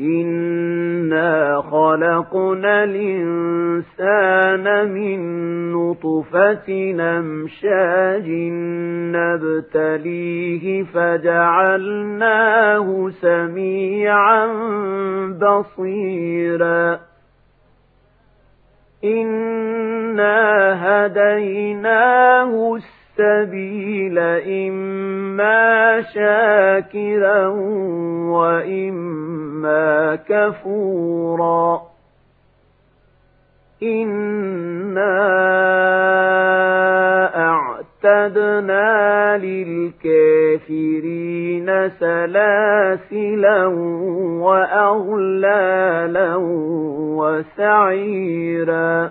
إنا خلقنا الإنسان من نطفة نمشاج نبتليه فجعلناه سميعا بصيرا إنا هديناه السبيل إما شاكرا وإما كفورا. إنا أعتدنا للكافرين سلاسلا وأغلالا وسعيرا.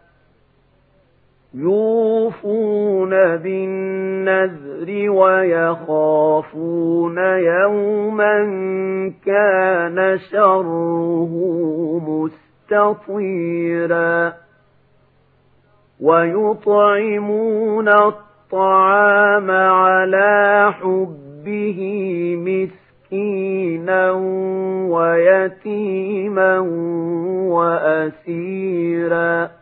يوفون بالنذر ويخافون يوما كان شره مستطيرا ويطعمون الطعام على حبه مسكينا ويتيما وأسيرا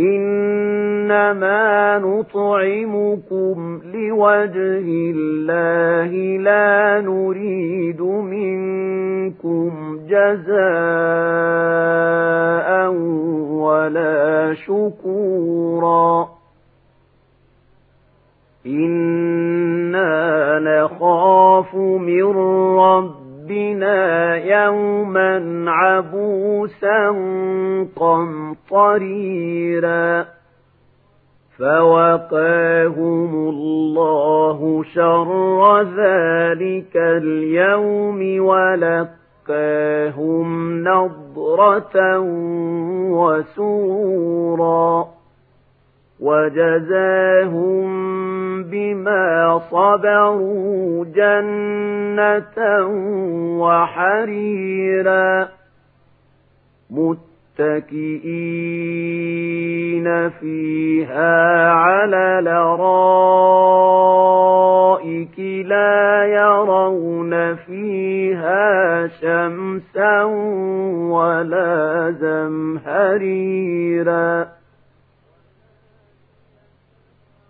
إنما نطعمكم لوجه الله لا نريد منكم جزاء ولا شكورا إنا نخاف من رب ربنا يوما عبوسا قمطريرا فوقاهم الله شر ذلك اليوم ولقاهم نضرة وسورا وجزاهم بما صبروا جنة وحريرا. متكئين فيها على لرائك لا يرون فيها شمسا ولا زمهريرا.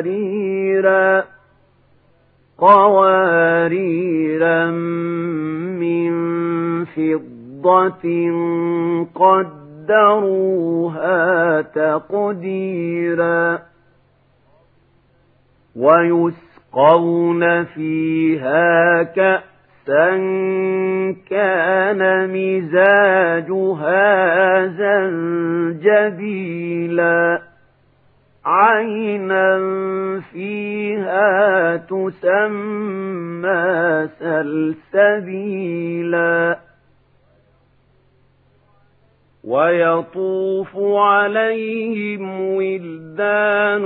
قواريرا قواريرا من فضة قدروها تقديرا ويسقون فيها كأسا كان مزاجها زنجبيلا. عينا فيها تسمى سلسبيلا. ويطوف عليهم ولدان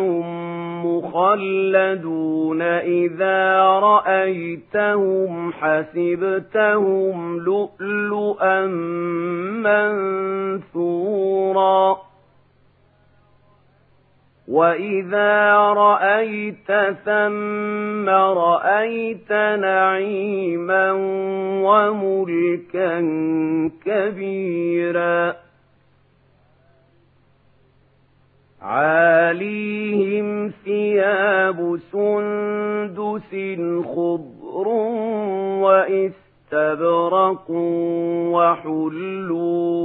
مخلدون إذا رأيتهم حسبتهم لؤلؤا منثورا. وَإِذَا رَأَيْتَ ثَمَّ رَأَيْتَ نَعِيمًا وَمُلْكًا كَبِيرًا عَالِيهِمْ ثِيَابُ سُندُسٍ خُضْرٌ وَإِسْتَبْرَقٌ وَحُلُّوا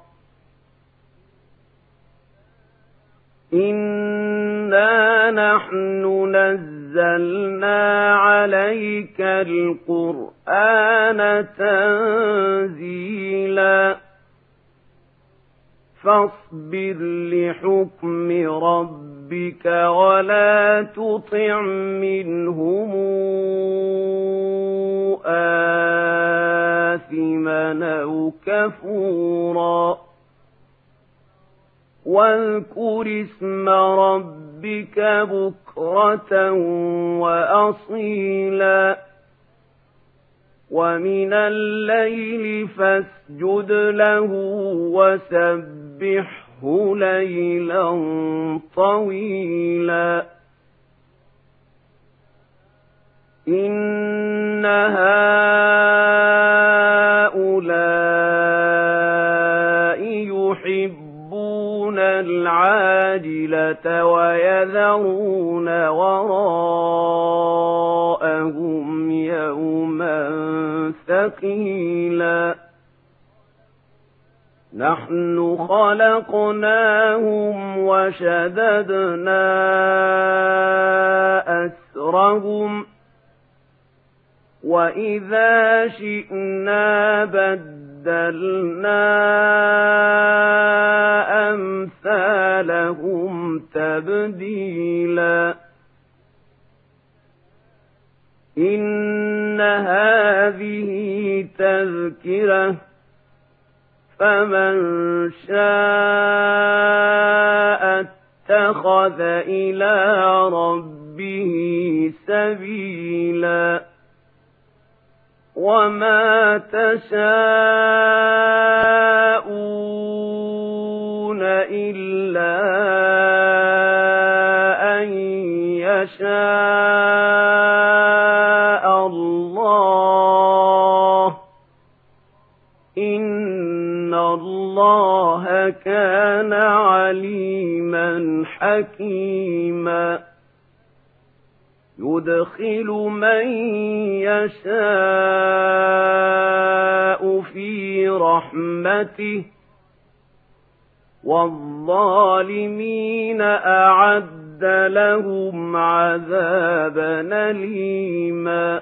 إِنَّا نَحْنُ نَزَّلْنَا عَلَيْكَ الْقُرْآنَ تَنزِيلًا فاصبر لحكم ربك ولا تطع منهم آثما أو كفورا واذكر اسم ربك بكرة وأصيلا. ومن الليل فاسجد له وسبحه ليلا طويلا. إن هؤلاء العاجلة ويذرون وراءهم يوما ثقيلا. نحن خلقناهم وشددنا أسرهم. وإذا شئنا بدلنا أمثالهم تبديلا. إن هذه تذكرة فمن شاء اتخذ إلى ربه سبيلا. وما تشاءون الله كان عليما حكيما. يدخل من يشاء في رحمته والظالمين أعد لهم عذابا أليما.